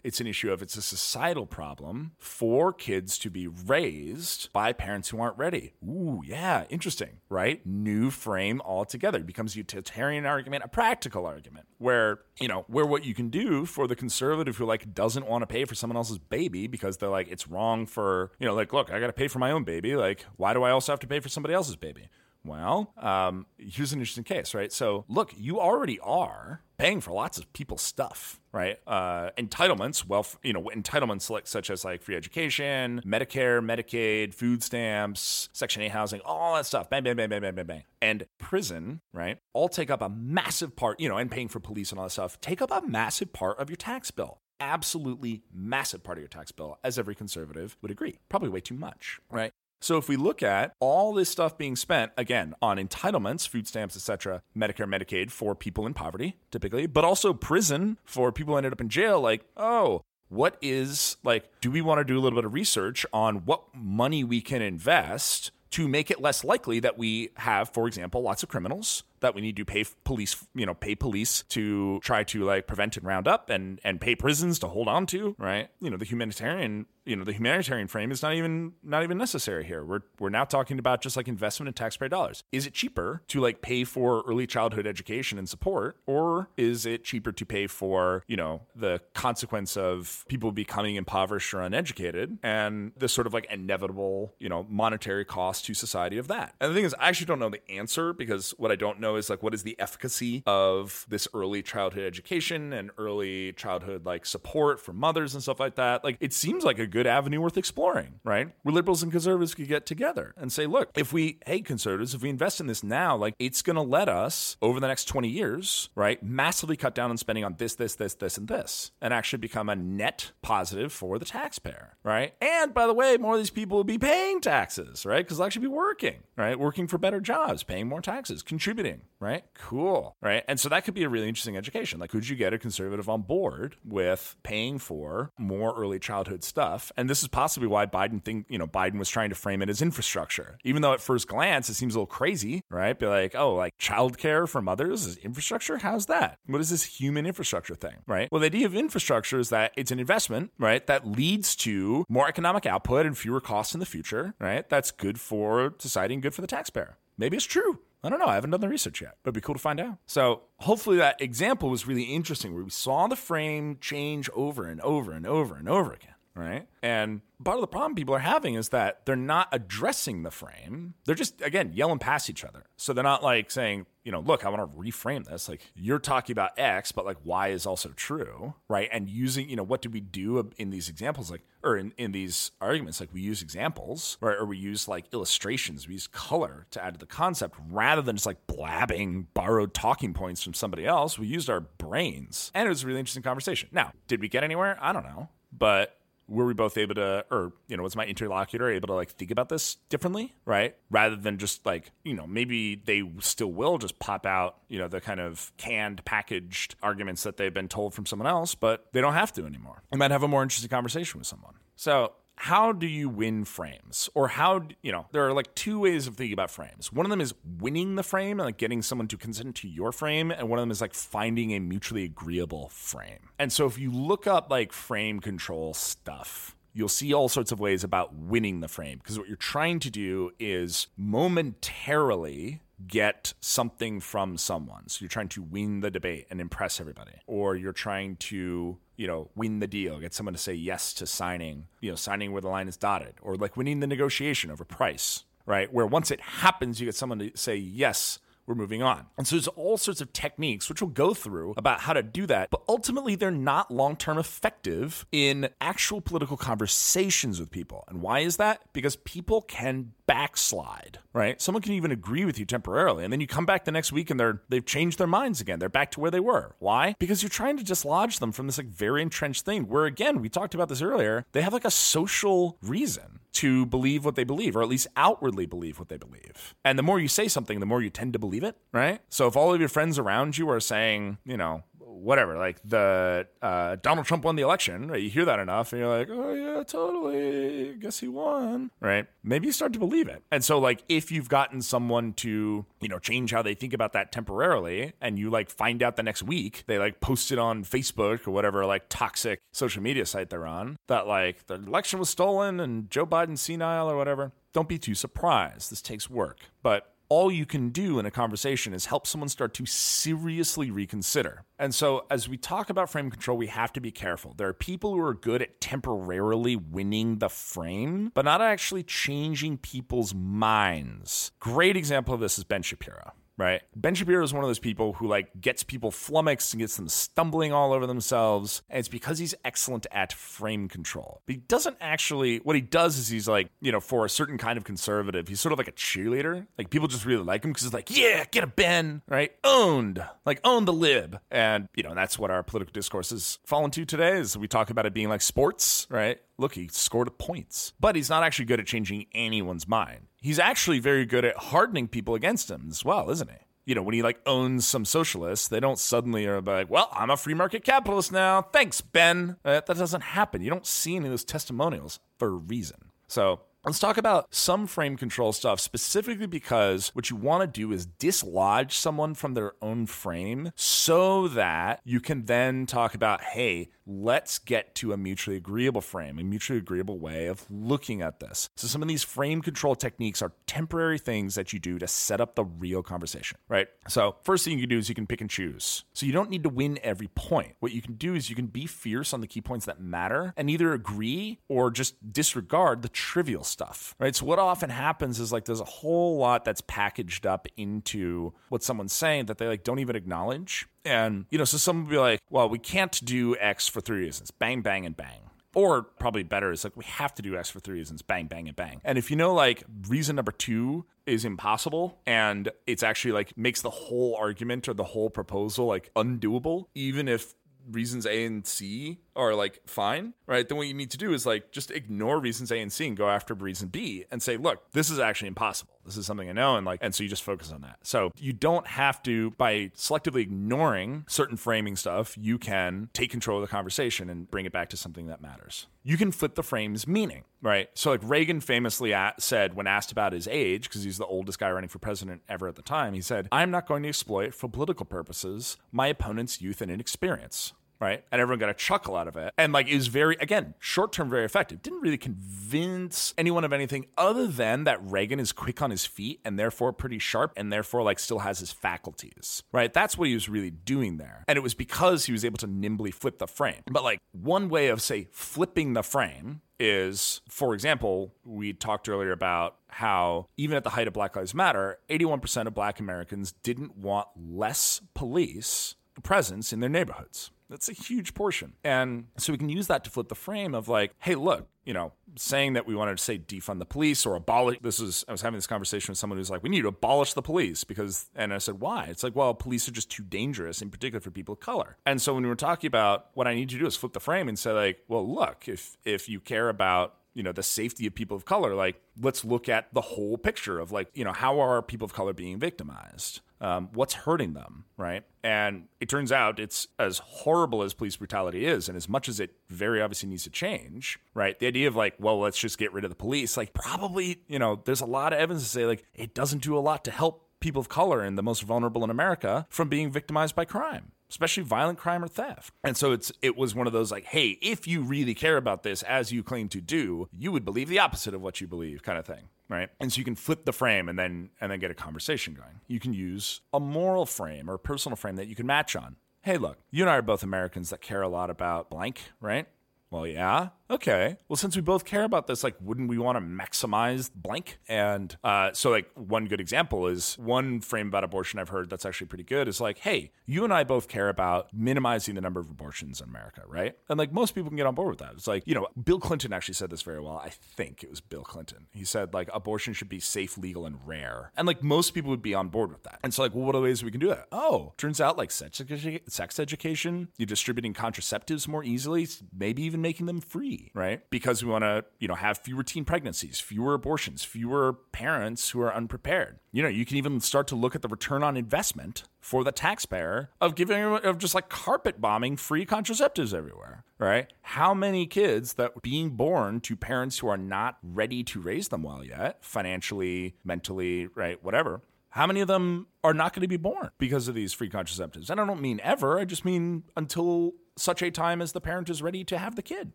it's an issue of it's a societal problem for kids to be raised by parents who aren't ready. Ooh, yeah, interesting, right? New frame altogether. It becomes a utilitarian argument, a practical argument, where, you know, where what you can do for the conservative who like doesn't want to pay for someone else's baby because they're like, it's wrong for, you know, like, look, I got to pay for my own baby. Like, why do I also have to pay for somebody else's baby? Well, um, here's an interesting case, right? So, look, you already are paying for lots of people's stuff, right? Uh, entitlements, well, you know, entitlements like such as like free education, Medicare, Medicaid, food stamps, Section 8 housing, all that stuff. Bang, bang, bang, bang, bang, bang, bang. And prison, right? All take up a massive part, you know, and paying for police and all that stuff, take up a massive part of your tax bill absolutely massive part of your tax bill, as every conservative would agree. Probably way too much, right? So if we look at all this stuff being spent again on entitlements, food stamps, etc., Medicare, Medicaid for people in poverty typically, but also prison for people who ended up in jail like, oh, what is like do we want to do a little bit of research on what money we can invest to make it less likely that we have for example lots of criminals that we need to pay police, you know, pay police to try to like prevent and round up and and pay prisons to hold on to, right? You know, the humanitarian, you know, the humanitarian frame is not even not even necessary here. We're we're now talking about just like investment in taxpayer dollars. Is it cheaper to like pay for early childhood education and support or is it cheaper to pay for, you know, the consequence of people becoming impoverished or uneducated and the sort of like inevitable, you know, monetary cost to society of that? And the thing is I actually don't know the answer because what I don't know know is like what is the efficacy of this early childhood education and early childhood like support for mothers and stuff like that. Like it seems like a good avenue worth exploring, right? Where liberals and conservatives could get together and say, look, if we, hey, conservatives, if we invest in this now, like it's to let us over the next 20 years, right, massively cut down on spending on this, this, this, this, and this, and actually become a net positive for the taxpayer, right? And by the way, more of these people will be paying taxes, right? Because they'll actually be working, right? Working for better jobs, paying more taxes, contributing, right? Cool, right? And so that could be a really interesting education. Like, could you get a conservative on board with paying for more early childhood stuff? And this is possibly why Biden think, you know, Biden was trying to frame it as infrastructure, even though at first glance it seems a little crazy, right? Be like, oh, like childcare for mothers is infrastructure? How's that? What is this human infrastructure thing, right? Well, the idea of infrastructure is that it's an investment, right? That leads to more economic output and fewer costs in the future, right? That's good for society and good for the taxpayer. Maybe it's true. I don't know. I haven't done the research yet, but it'd be cool to find out. So hopefully that example was really interesting where we saw the frame change over and over and over and over again right? And part of the problem people are having is that they're not addressing the frame. They're just, again, yelling past each other. So they're not like saying, you know, look, I want to reframe this. Like, you're talking about X, but like Y is also true, right? And using, you know, what do we do in these examples? Like, or in, in these arguments, like we use examples, right? Or we use like illustrations, we use color to add to the concept rather than just like blabbing borrowed talking points from somebody else. We used our brains. And it was a really interesting conversation. Now, did we get anywhere? I don't know. But were we both able to or you know was my interlocutor able to like think about this differently right? Rather than just like you know maybe they still will just pop out you know the kind of canned packaged arguments that they've been told from someone else but they don't have to anymore. They might have a more interesting conversation with someone. So how do you win frames? Or how you know there are like two ways of thinking about frames. One of them is winning the frame and like getting someone to consent to your frame and one of them is like finding a mutually agreeable frame. And so if you look up like frame control stuff you'll see all sorts of ways about winning the frame because what you're trying to do is momentarily get something from someone. So you're trying to win the debate and impress everybody, or you're trying to you know, win the deal, get someone to say yes to signing, you know, signing where the line is dotted, or like winning the negotiation over price, right? Where once it happens, you get someone to say yes we're moving on. And so there's all sorts of techniques, which we'll go through about how to do that. But ultimately, they're not long term effective in actual political conversations with people. And why is that? Because people can backslide, right? Someone can even agree with you temporarily, and then you come back the next week and they're they've changed their minds again. They're back to where they were. Why? Because you're trying to dislodge them from this like very entrenched thing. Where again, we talked about this earlier. They have like a social reason to believe what they believe, or at least outwardly believe what they believe. And the more you say something, the more you tend to believe it, right? So if all of your friends around you are saying, you know, whatever, like the uh, Donald Trump won the election, right? You hear that enough, and you're like, oh yeah, totally. Guess he won, right? Maybe you start to believe it. And so, like, if you've gotten someone to, you know, change how they think about that temporarily, and you like find out the next week they like post it on Facebook or whatever, like toxic social media site they're on, that like the election was stolen and Joe Biden's senile or whatever. Don't be too surprised. This takes work, but all you can do in a conversation is help someone start to seriously reconsider. And so, as we talk about frame control, we have to be careful. There are people who are good at temporarily winning the frame, but not actually changing people's minds. Great example of this is Ben Shapiro right? Ben Shapiro is one of those people who like gets people flummoxed and gets them stumbling all over themselves. And it's because he's excellent at frame control. But he doesn't actually, what he does is he's like, you know, for a certain kind of conservative, he's sort of like a cheerleader. Like people just really like him because it's like, yeah, get a Ben, right? Owned, like own the lib. And, you know, that's what our political discourse has fallen to today is we talk about it being like sports, right? look, he scored points. But he's not actually good at changing anyone's mind. He's actually very good at hardening people against him as well, isn't he? You know, when he like owns some socialists, they don't suddenly are like, well, I'm a free market capitalist now. Thanks, Ben. Uh, that doesn't happen. You don't see any of those testimonials for a reason. So Let's talk about some frame control stuff specifically because what you want to do is dislodge someone from their own frame so that you can then talk about, hey, let's get to a mutually agreeable frame, a mutually agreeable way of looking at this. So, some of these frame control techniques are temporary things that you do to set up the real conversation, right? So, first thing you can do is you can pick and choose. So, you don't need to win every point. What you can do is you can be fierce on the key points that matter and either agree or just disregard the trivial stuff stuff, right? So what often happens is like there's a whole lot that's packaged up into what someone's saying that they like don't even acknowledge. And, you know, so someone will be like, well, we can't do X for three reasons bang, bang, and bang. Or probably better is like we have to do X for three reasons, bang, bang, and bang. And if you know like reason number two is impossible and it's actually like makes the whole argument or the whole proposal like undoable, even if reasons A and C are like fine, right? Then what you need to do is like just ignore reasons A and C and go after reason B and say, look, this is actually impossible. This is something I know. And like, and so you just focus on that. So you don't have to, by selectively ignoring certain framing stuff, you can take control of the conversation and bring it back to something that matters. You can flip the frame's meaning, right? So like Reagan famously said when asked about his age, because he's the oldest guy running for president ever at the time, he said, I'm not going to exploit for political purposes my opponent's youth and inexperience right? And everyone got a chuckle out of it. And like it was very, again, short term, very effective. Didn't really convince anyone of anything other than that Reagan is quick on his feet and therefore pretty sharp and therefore like still has his faculties, right? That's what he was really doing there. And it was because he was able to nimbly flip the frame. But like one way of, say, flipping the frame is, for example, we talked earlier about how even at the height of Black Lives Matter, 81% of black Americans didn't want less police presence in their neighborhoods. That's a huge portion. And so we can use that to flip the frame of like, hey, look, you know, saying that we wanted to say defund the police or abolish this is I was having this conversation with someone who's like, we need to abolish the police because and I said, why? It's like, well, police are just too dangerous, in particular for people of color. And so when we were talking about what I need to do is flip the frame and say, like, well, look, if if you care about you know the safety of people of color like let's look at the whole picture of like you know how are people of color being victimized um, what's hurting them, right? And it turns out it's as horrible as police brutality is, and as much as it very obviously needs to change, right? The idea of like, well, let's just get rid of the police, like probably, you know, there's a lot of evidence to say like it doesn't do a lot to help people of color and the most vulnerable in America from being victimized by crime especially violent crime or theft. And so it's it was one of those like, hey, if you really care about this as you claim to do, you would believe the opposite of what you believe kind of thing right? And so you can flip the frame and then and then get a conversation going. You can use a moral frame or a personal frame that you can match on. Hey look you and i are both americans that care a lot about blank right well yeah okay, well, since we both care about this, like, wouldn't we want to maximize blank? And uh, so, like, one good example is one frame about abortion I've heard that's actually pretty good is like, hey, you and I both care about minimizing the number of abortions in America, right? And like, most people can get on board with that. It's like, you know, Bill Clinton actually said this very well. I think it was Bill Clinton. He said, like, abortion should be safe, legal, and rare. And like, most people would be on board with that. And so, like, well, what are the ways we can do that? Oh, turns out, like, sex, sex education, you're distributing contraceptives more easily, maybe even making them free right? Because we want to, you know, have fewer teen pregnancies, fewer abortions, fewer parents who are unprepared. You know, you can even start to look at the return on investment for the taxpayer of giving of just like carpet bombing free contraceptives everywhere, right? How many kids that being born to parents who are not ready to raise them well yet, financially, mentally, right, whatever, how many of them are not going to be born because of these free contraceptives? And I don't mean ever, I just mean until such a time as the parent is ready to have the kid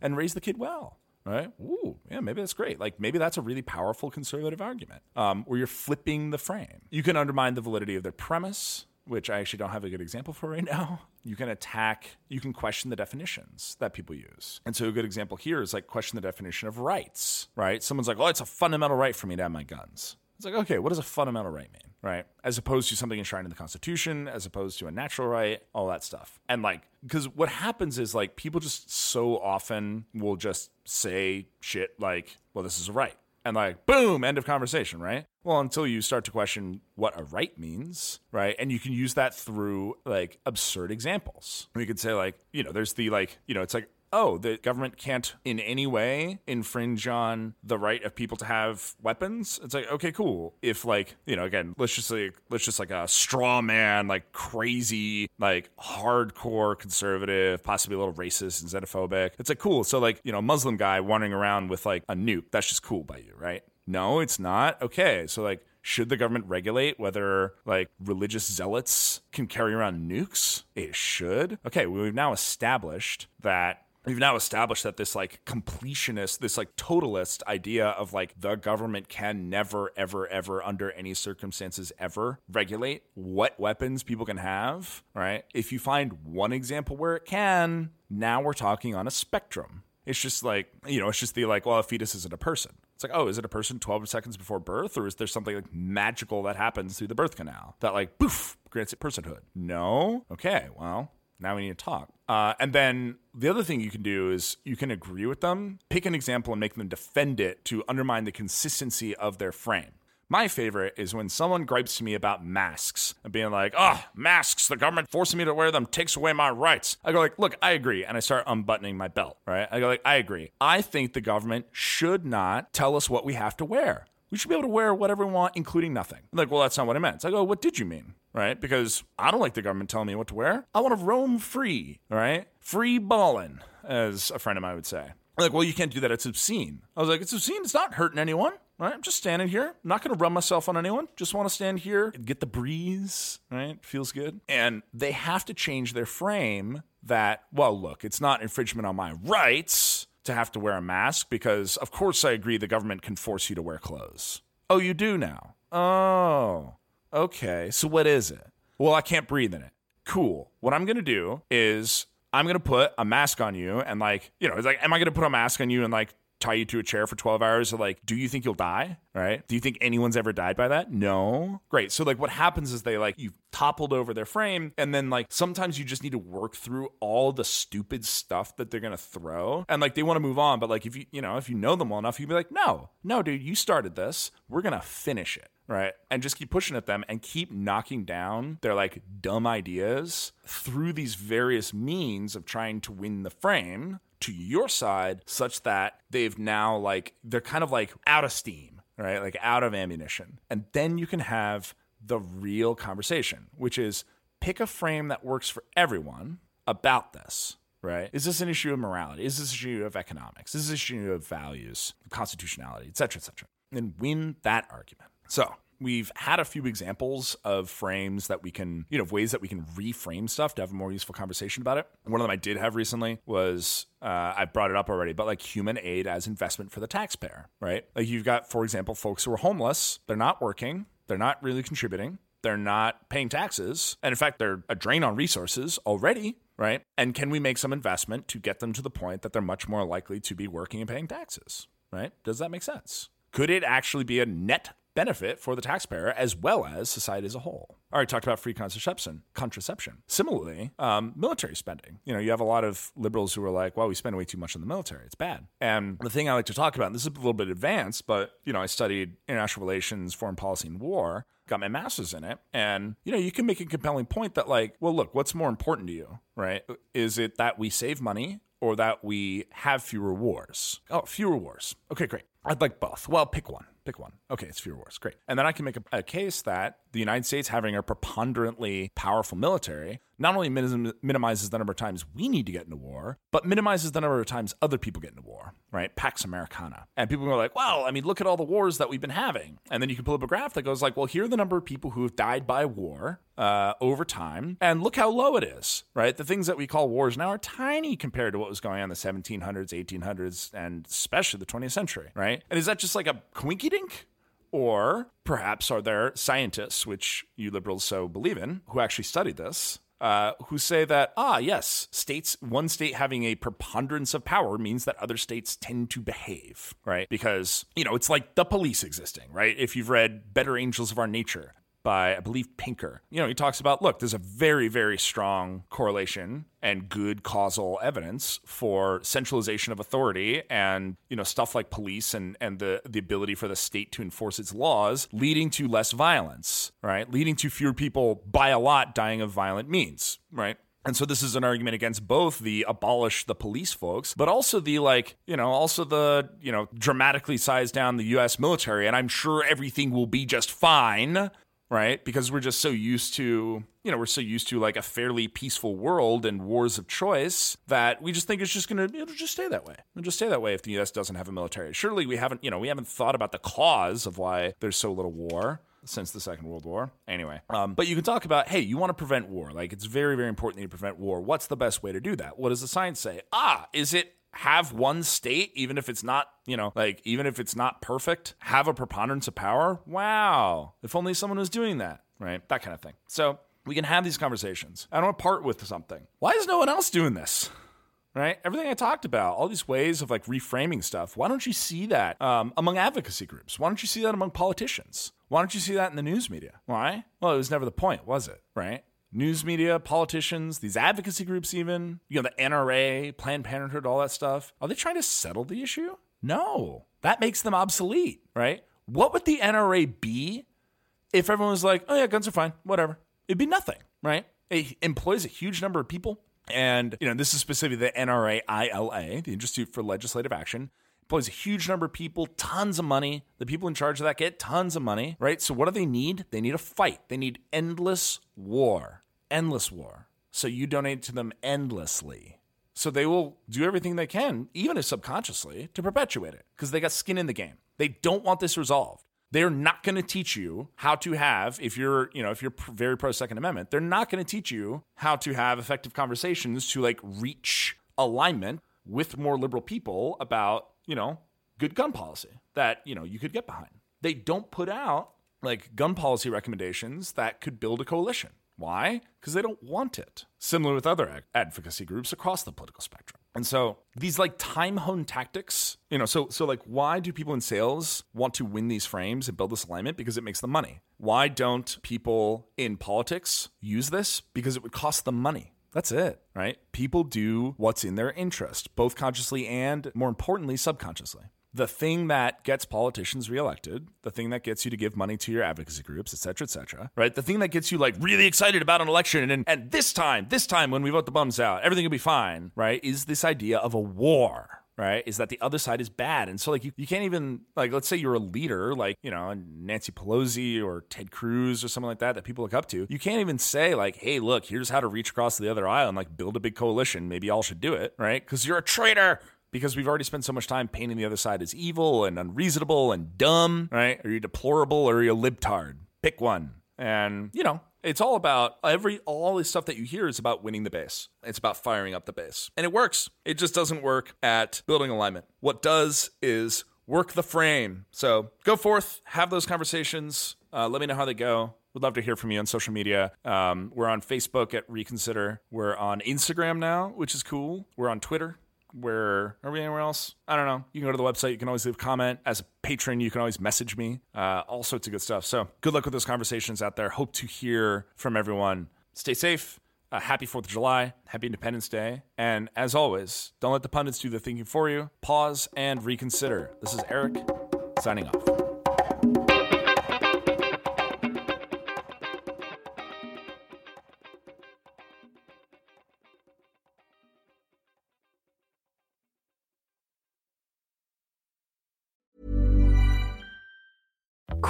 and raise the kid well right? Ooh, yeah, maybe that's great. Like maybe that's a really powerful conservative argument, um, where you're flipping the frame. You can undermine the validity of their premise, which I actually don't have a good example for right (laughs) now. You can attack, you can question the definitions that people use. And so a good example here is like question the definition of rights, right? Someone's like, oh, it's a fundamental right for me to have my guns. It's like, okay, what does a fundamental right mean? Right? As opposed to something enshrined in the Constitution, as opposed to a natural right, all that stuff. And like, because what happens is like people just so often will just say shit like, well, this is a right. And like, boom, end of conversation, right? Well, until you start to question what a right means, right? And you can use that through like absurd examples. We could say, like, you know, there's the like, you know, it's like, oh, the government can't in any way infringe on the right of people to have weapons. It's like, okay, cool. If like, you know, again, let's just like let's just like a straw man, like crazy, like hardcore conservative, possibly a little racist and xenophobic. It's like cool. So like, you know, Muslim guy wandering around with like a nuke, that's just cool by you, right? No, it's not. Okay. So like should the government regulate whether like religious zealots can carry around nukes? It should. Okay, we've now established that we've now established that this like completionist this like totalist idea of like the government can never ever ever under any circumstances ever regulate what weapons people can have right if you find one example where it can now we're talking on a spectrum It's just like, you know, it's just the like, well, a fetus isn't a person. It's like, oh, is it a person 12 seconds before birth? Or is there something like magical that happens through the birth canal that like, poof, grants it personhood? No? Okay, well, now we need to talk. Uh, and then the other thing you can do is you can agree with them, pick an example and make them defend it to undermine the consistency of their frame. My favorite is when someone gripes to me about masks and being like, oh, masks, the government forcing me to wear them takes away my rights. I go like, look, I agree. And I start unbuttoning my belt, right? I go like, I agree. I think the government should not tell us what we have to wear. We should be able to wear whatever we want, including nothing. Like, well, that's not what I meant. So I go, what did you mean? Right? Because I don't like the government telling me what to wear. I want to roam free, right? Free balling, as a friend of mine would say. Like, well, you can't do that. It's obscene. I was like, it's obscene. It's not hurting anyone. Right? I'm just standing here. I'm not going to run myself on anyone. Just want to stand here and get the breeze. Right? Feels good. And they have to change their frame that, well, look, it's not infringement on my rights to have to wear a mask because, of course, I agree the government can force you to wear clothes. Oh, you do now? Oh, okay. So what is it? Well, I can't breathe in it. Cool. What I'm going to do is I'm going to put a mask on you and, like, you know, it's like, am I going to put a mask on you and, like, tie you to a chair for 12 hours like do you think you'll die? Right? Do you think anyone's ever died by that? No. Great. So like what happens is they like you've toppled over their frame and then like sometimes you just need to work through all the stupid stuff that they're gonna throw and like they want to move on but like if you you know if you know them well enough you'd be like no no dude you started this. We're gonna finish it. Right? And just keep pushing at them and keep knocking down their like dumb ideas through these various means of trying to win the frame to your side such that they've now like they're kind of like out of steam, right? Like out of ammunition. And then you can have the real conversation, which is pick a frame that works for everyone about this. Right? Is this an issue of morality? Is this an issue of economics? Is this an issue of values, constitutionality, et cetera, et cetera? And win that argument. So we've had a few examples of frames that we can, you know, ways that we can reframe stuff to have a more useful conversation about it. One of them I did have recently was uh, I brought it up already, but like human aid as investment for the taxpayer, right? Like you've got, for example, folks who are homeless, they're not working, they're not really contributing, they're not paying taxes, and in fact, they're a drain on resources already. Right. And can we make some investment to get them to the point that they're much more likely to be working and paying taxes? Right. Does that make sense? Could it actually be a net benefit for the taxpayer as well as society as a whole. All right, talked about free contraception. Contraception. Similarly, um, military spending. You know, you have a lot of liberals who are like, "Well, we spend way too much on the military. It's bad." And the thing I like to talk about, and this is a little bit advanced, but you know, I studied international relations, foreign policy, and war. Got my master's in it, and you know, you can make a compelling point that, like, well, look, what's more important to you, right? Is it that we save money or that we have fewer wars? Oh, fewer wars. Okay, great. I'd like both. Well, pick one. Pick one. Okay, it's fewer wars. Great. And then I can make a, a, case that the United States having a preponderantly powerful military not only minim- minimizes the number of times we need to get into war, but minimizes the number of times other people get into war, right? Pax Americana. And people are like, well, I mean, look at all the wars that we've been having. And then you can pull up a graph that goes like, well, here are the number of people who have died by war uh, over time. And look how low it is, right? The things that we call wars now are tiny compared to what was going on in the 1700s, 1800s, and especially the 20th century, right? And is that just like a quinky dink? Or perhaps are there scientists, which you liberals so believe in, who actually studied this, uh, who say that, ah, yes, states, one state having a preponderance of power means that other states tend to behave, right? Because, you know, it's like the police existing, right? If you've read Better Angels of Our Nature, by, I believe, Pinker. You know, he talks about look, there's a very, very strong correlation and good causal evidence for centralization of authority and, you know, stuff like police and, and the, the ability for the state to enforce its laws, leading to less violence, right? Leading to fewer people by a lot dying of violent means, right? And so this is an argument against both the abolish the police folks, but also the like, you know, also the, you know, dramatically size down the US military and I'm sure everything will be just fine right? Because we're just so used to, you know, we're so used to like a fairly peaceful world and wars of choice that we just think it's just going to, it'll just stay that way. It'll just stay that way if the U.S. doesn't have a military. Surely we haven't, you know, we haven't thought about the cause of why there's so little war since the Second World War. Anyway, um, but you can talk about, hey, you want to prevent war. Like, it's very, very important that you prevent war. What's the best way to do that? What does the science say? Ah, is it have one state, even if it's not, you know, like even if it's not perfect, have a preponderance of power. Wow. If only someone was doing that, right? That kind of thing. So we can have these conversations. I don't want to part with something. Why is no one else doing this? right? Everything I talked about, all these ways of like reframing stuff. Why don't you see that um, among advocacy groups? Why don't you see that among politicians? Why don't you see that in the news media? Why? Well, it was never the point, was it? Right? News media, politicians, these advocacy groups, even, you know, the NRA, Planned Parenthood, all that stuff. Are they trying to settle the issue? No. That makes them obsolete, right? What would the NRA be if everyone was like, oh, yeah, guns are fine, whatever? It'd be nothing, right? It employs a huge number of people. And, you know, this is specifically the NRA ILA, the Institute for Legislative Action employs a huge number of people, tons of money. The people in charge of that get tons of money, right? So what do they need? They need a fight. They need endless war, endless war. So you donate to them endlessly. So they will do everything they can, even if subconsciously, to perpetuate it because they got skin in the game. They don't want this resolved. They're not going to teach you how to have, if you're, you know, if you're very pro Second Amendment, they're not going to teach you how to have effective conversations to like reach alignment with more liberal people about you know, good gun policy that, you know, you could get behind. They don't put out like gun policy recommendations that could build a coalition. Why? Because they don't want it. Similar with other advocacy groups across the political spectrum. And so these like time honed tactics, you know, so so like why do people in sales want to win these frames and build this alignment? Because it makes them money. Why don't people in politics use this? Because it would cost them money. That's it, right? People do what's in their interest, both consciously and more importantly, subconsciously. The thing that gets politicians reelected, the thing that gets you to give money to your advocacy groups, et cetera, et cetera, right? The thing that gets you like really excited about an election and, and this time, this time when we vote the bums out, everything will be fine, right? Is this idea of a war, right? Is that the other side is bad. And so, like, you, you can't even, like, let's say you're a leader, like, you know, Nancy Pelosi or Ted Cruz or something like that, that people look up to. You can't even say, like, hey, look, here's how to reach across the other aisle and, like, build a big coalition. Maybe y'all should do it, right? Because you're a traitor because we've already spent so much time painting the other side as evil and unreasonable and dumb, right? Are you deplorable or are you a libtard? Pick one. And, you know, it's all about every all this stuff that you hear is about winning the base. It's about firing up the base. And it works. It just doesn't work at building alignment. What does is work the frame. So go forth, have those conversations. Uh, let me know how they go. We'd love to hear from you on social media. Um, we're on Facebook at Reconsider. We're on Instagram now, which is cool. We're on Twitter where are we anywhere else? I don't know. You can go to the website. You can always leave a comment. As a patron, you can always message me. Uh, all sorts of good stuff. So good luck with those conversations out there. Hope to hear from everyone. Stay safe. Uh, happy 4th of July. Happy Independence Day. And as always, don't let the pundits do the thinking for you. Pause and reconsider. This is Eric signing off.